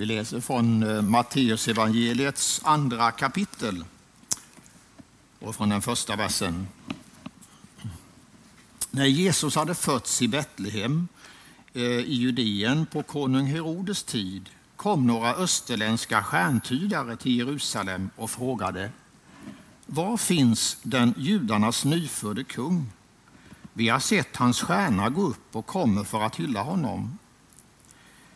Vi läser från Matteusevangeliets Matteus evangeliets andra kapitel och från den första versen. När Jesus hade fötts i Betlehem eh, i Judeen på konung Herodes tid kom några österländska stjärntydare till Jerusalem och frågade Var finns den judarnas nyfödde kung? Vi har sett hans stjärna gå upp och kommer för att hylla honom.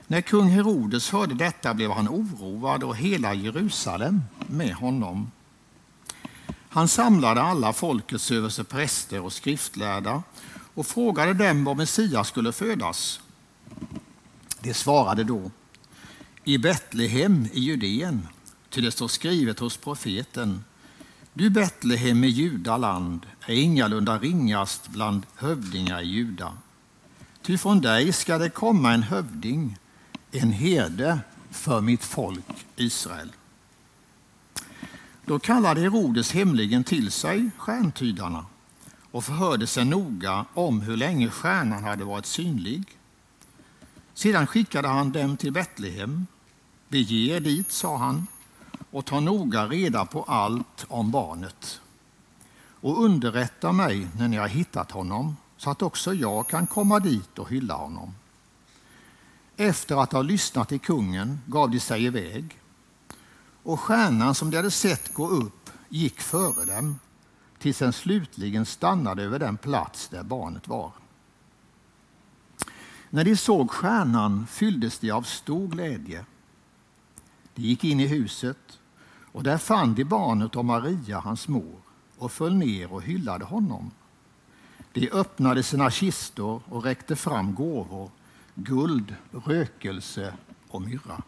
När kung Herodes hörde detta blev han oroad och hela Jerusalem med honom. Han samlade alla folkets överstepräster och skriftlärda och frågade dem var Messias skulle födas. De svarade då i Betlehem i Judeen, ty det står skrivet hos profeten du Betlehem i Judaland är ingalunda ringast bland hövdingar i Juda. Ty från dig ska det komma en hövding, en herde för mitt folk Israel. Då kallade Herodes hemligen till sig stjärntydarna och förhörde sig noga om hur länge stjärnan hade varit synlig. Sedan skickade han dem till Betlehem. Bege er dit, sa han, och ta noga reda på allt om barnet. Och underrätta mig när ni har hittat honom så att också jag kan komma dit och hylla honom. Efter att ha lyssnat till kungen gav de sig iväg och stjärnan som de hade sett gå upp gick före dem tills den slutligen stannade över den plats där barnet var. När de såg stjärnan fylldes de av stor glädje. De gick in i huset och där fann de barnet och Maria, hans mor, och föll ner och hyllade honom. De öppnade sina kistor och räckte fram gåvor, guld, rökelse och myrra.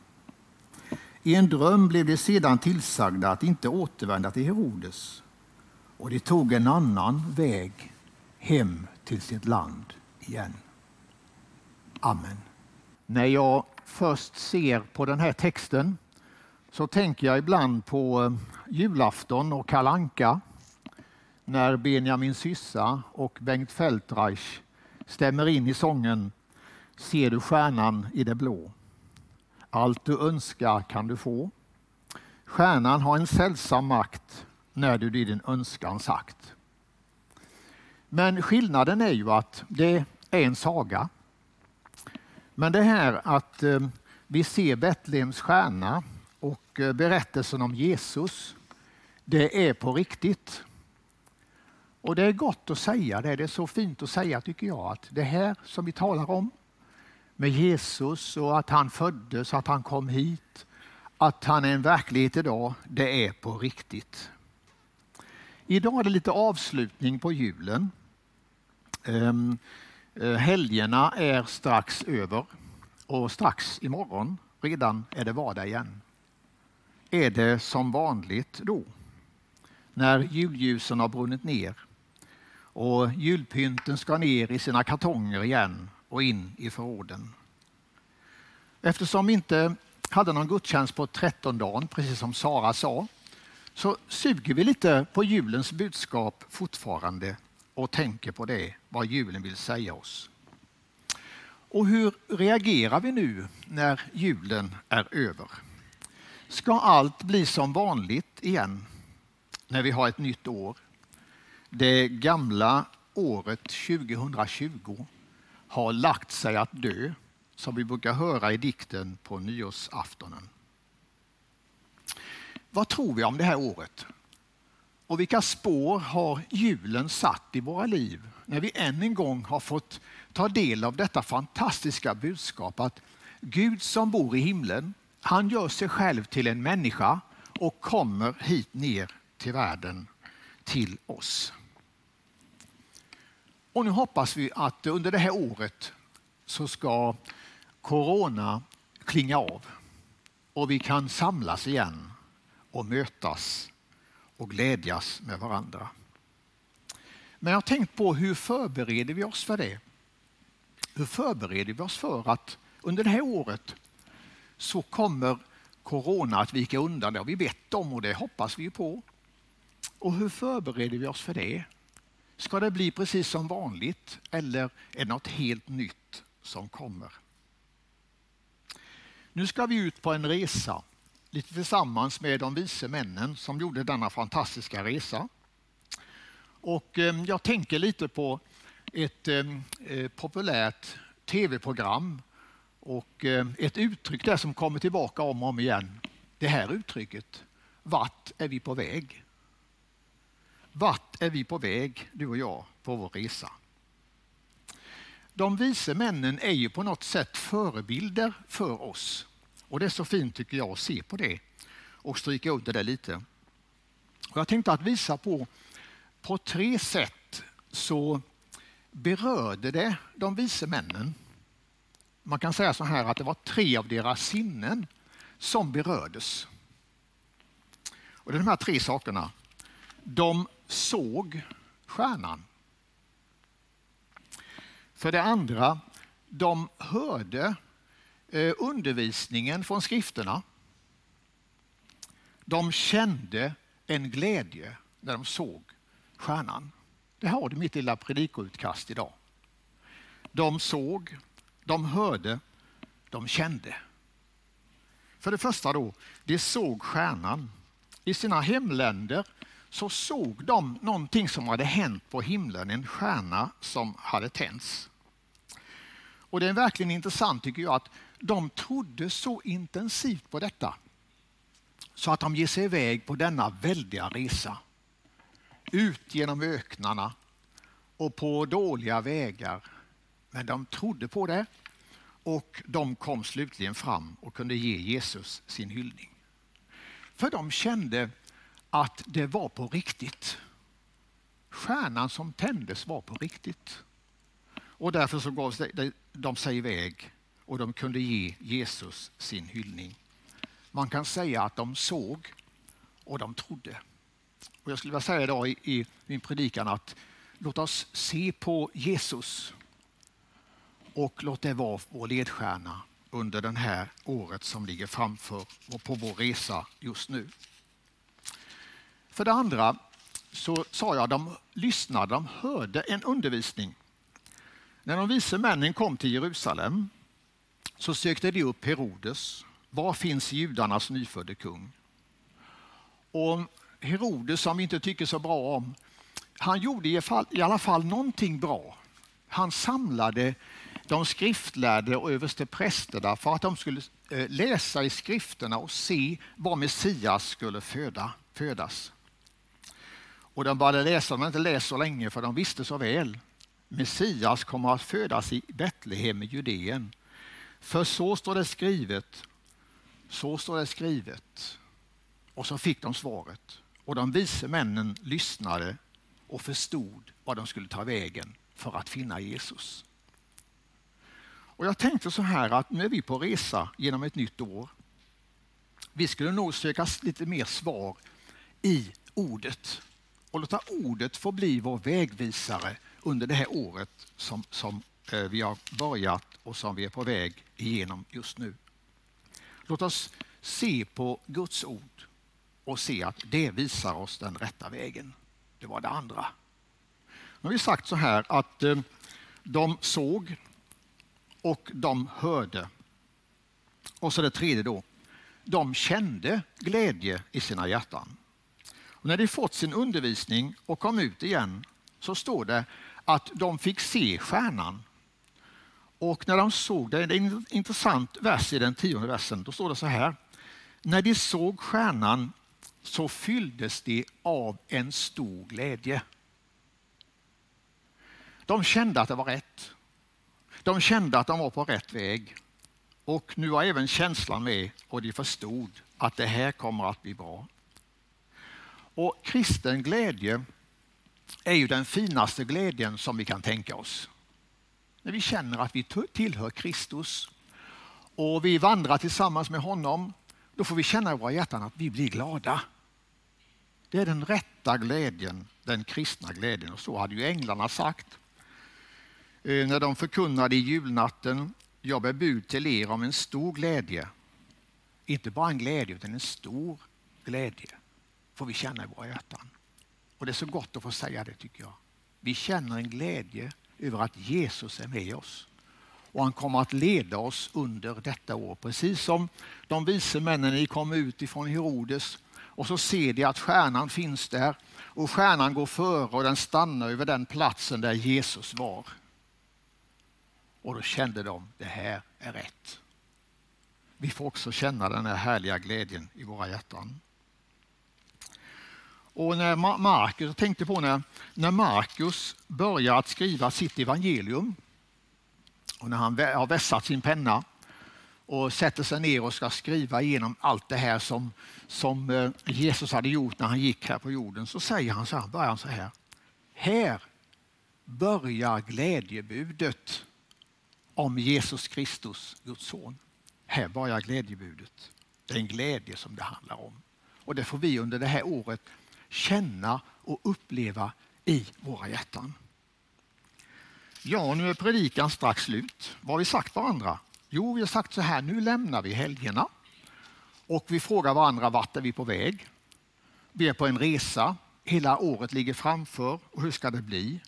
I en dröm blev de sedan tillsagda att inte återvända till Herodes och de tog en annan väg hem till sitt land igen. Amen. När jag först ser på den här texten så tänker jag ibland på eh, julafton och kalanka när Benjamin Syssa och Bengt Feldreich stämmer in i sången Ser du stjärnan i det blå? Allt du önskar kan du få. Stjärnan har en sällsam makt när du din önskan sagt. Men skillnaden är ju att det är en saga. Men det här att eh, vi ser Betlehems stjärna och eh, berättelsen om Jesus, det är på riktigt. Och det är gott att säga det, det är så fint att säga tycker jag, att det här som vi talar om med Jesus och att han föddes, att han kom hit, att han är en verklighet idag, det är på riktigt. Idag är det lite avslutning på julen. Um, helgerna är strax över och strax imorgon redan är det vardag igen är det som vanligt då. När julljusen har brunnit ner och julpynten ska ner i sina kartonger igen och in i förråden. Eftersom vi inte hade någon gudstjänst på trettondagen, precis som Sara sa, så suger vi lite på julens budskap fortfarande och tänker på det, vad julen vill säga oss. Och hur reagerar vi nu när julen är över? Ska allt bli som vanligt igen när vi har ett nytt år? Det gamla året 2020 har lagt sig att dö, som vi brukar höra i dikten på nyårsaftonen. Vad tror vi om det här året? Och vilka spår har julen satt i våra liv när vi än en gång har fått ta del av detta fantastiska budskap att Gud som bor i himlen han gör sig själv till en människa och kommer hit ner till världen, till oss. Och nu hoppas vi att under det här året så ska corona klinga av och vi kan samlas igen och mötas och glädjas med varandra. Men jag har tänkt på hur förbereder vi oss för det? Hur förbereder vi oss för att under det här året så kommer corona att vika undan. Det har vi bett om och det hoppas vi på. Och hur förbereder vi oss för det? Ska det bli precis som vanligt eller är det något helt nytt som kommer? Nu ska vi ut på en resa, lite tillsammans med de vise männen som gjorde denna fantastiska resa. Och eh, jag tänker lite på ett ehm, eh, populärt tv-program och ehm, ett uttryck där som kommer tillbaka om och om igen. Det här uttrycket, vart är vi på väg? Vart är vi på väg, du och jag, på vår resa? De vise männen är ju på något sätt förebilder för oss. Och det är så fint tycker jag att se på det och stryka under det lite. Och jag tänkte att visa på, på tre sätt så berörde det de vise männen. Man kan säga så här att det var tre av deras sinnen som berördes. Och det är de här tre sakerna. De såg stjärnan. För det andra, de hörde eh, undervisningen från skrifterna. De kände en glädje när de såg stjärnan. Det har du mitt lilla predikoutkast idag. De såg, de hörde, de kände. För det första då, de såg stjärnan. I sina hemländer så såg de någonting som hade hänt på himlen, en stjärna som hade tänts. Och det är verkligen intressant tycker jag att de trodde så intensivt på detta så att de ger sig iväg på denna väldiga resa. Ut genom öknarna och på dåliga vägar. Men de trodde på det och de kom slutligen fram och kunde ge Jesus sin hyllning. För de kände att det var på riktigt. Stjärnan som tändes var på riktigt. Och därför så gav de sig iväg och de kunde ge Jesus sin hyllning. Man kan säga att de såg och de trodde. Och jag skulle vilja säga idag i, i min predikan att låt oss se på Jesus och låt det vara vår ledstjärna under det här året som ligger framför och på vår resa just nu. För det andra så sa jag att de lyssnade, de hörde en undervisning. När de vise männen kom till Jerusalem så sökte de upp Herodes. Var finns judarnas nyfödde kung? Och Herodes, som vi inte tycker så bra om, han gjorde i alla fall, någonting bra. Han samlade de skriftlärde och översteprästerna för att de skulle eh, läsa i skrifterna och se var Messias skulle föda, födas. Och de började läsa, inte läst så länge för de visste så väl. Messias kommer att födas i Betlehem i Judeen. För så står det skrivet, så står det skrivet. Och så fick de svaret. Och de vise männen lyssnade och förstod vad de skulle ta vägen för att finna Jesus. Och jag tänkte så här att nu är vi på resa genom ett nytt år. Vi skulle nog söka lite mer svar i ordet och låta ordet få bli vår vägvisare under det här året som, som eh, vi har börjat och som vi är på väg igenom just nu. Låt oss se på Guds ord och se att det visar oss den rätta vägen. Det var det andra. Nu har vi sagt så här att eh, de såg och de hörde. Och så det tredje då. De kände glädje i sina hjärtan. Och när de fått sin undervisning och kom ut igen så står det att de fick se stjärnan. Och när de såg det, det är en intressant vers i den tionde versen, då står det så här. När de såg stjärnan så fylldes de av en stor glädje. De kände att det var rätt. De kände att de var på rätt väg. Och nu var även känslan med och de förstod att det här kommer att bli bra. Och kristen glädje är ju den finaste glädjen som vi kan tänka oss. När vi känner att vi tillhör Kristus och vi vandrar tillsammans med honom, då får vi känna i våra hjärtan att vi blir glada. Det är den rätta glädjen, den kristna glädjen. Och så hade ju änglarna sagt eh, när de förkunnade i julnatten, jag bär bud till er om en stor glädje. Inte bara en glädje, utan en stor glädje får vi känna i våra hjärtan. Och det är så gott att få säga det tycker jag. Vi känner en glädje över att Jesus är med oss. och han kommer att leda oss under detta år. Precis som de vise männen ni kom ut ifrån Herodes och så ser de att stjärnan finns där och stjärnan går före och den stannar över den platsen där Jesus var. Och då kände de, det här är rätt. Vi får också känna den här härliga glädjen i våra hjärtan. Och när Markus, jag tänkte på när, när Markus börjar att skriva sitt evangelium och när han har vässat sin penna och sätter sig ner och ska skriva igenom allt det här som, som eh, Jesus hade gjort när han gick här på jorden så säger han så här, börjar han så här. Här börjar glädjebudet om Jesus Kristus, Guds son. Här börjar glädjebudet. Det är en glädje som det handlar om. Och det får vi under det här året känna och uppleva i våra hjärtan. Ja, nu är predikan strax slut. Vad har vi sagt varandra? Jo, vi har sagt så här, nu lämnar vi helgerna och vi frågar varandra vart är vi på väg? Vi är på en resa, hela året ligger framför och hur ska det bli?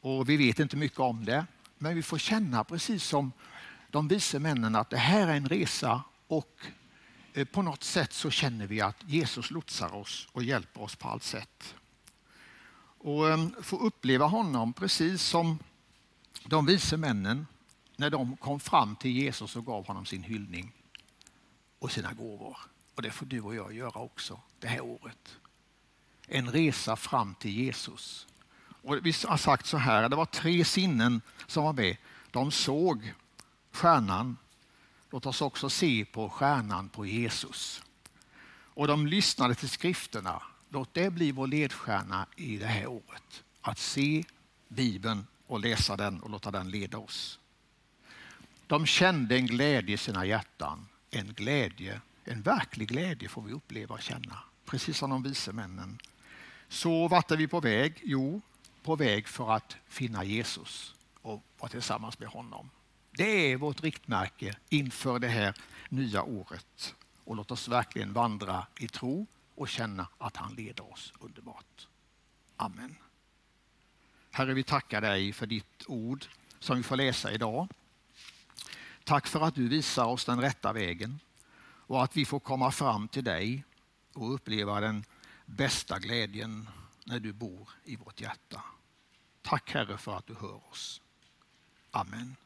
Och vi vet inte mycket om det, men vi får känna precis som de vise männen att det här är en resa och Eh, på något sätt så känner vi att Jesus lotsar oss och hjälper oss på allt sätt. Och eh, få uppleva honom precis som de vise männen när de kom fram till Jesus och gav honom sin hyllning och sina gåvor. Och det får du och jag göra också det här året. En resa fram till Jesus. Och vi har sagt så här, det var tre sinnen som var med. De såg stjärnan. Låt oss också se på stjärnan på Jesus. Och de lyssnade till skrifterna. Låt det bli vår ledstjärna i det här året. Att se Bibeln och läsa den och låta den leda oss. De kände en glädje i sina hjärtan. En glädje, en verklig glädje får vi uppleva och känna. Precis som de vise männen. Så vart är vi på väg? Jo, på väg för att finna Jesus och vara tillsammans med honom. Det är vårt riktmärke inför det här nya året. Och låt oss verkligen vandra i tro och känna att han leder oss underbart. Amen. Herre, vi tackar dig för ditt ord som vi får läsa idag. Tack för att du visar oss den rätta vägen och att vi får komma fram till dig och uppleva den bästa glädjen när du bor i vårt hjärta. Tack Herre för att du hör oss. Amen.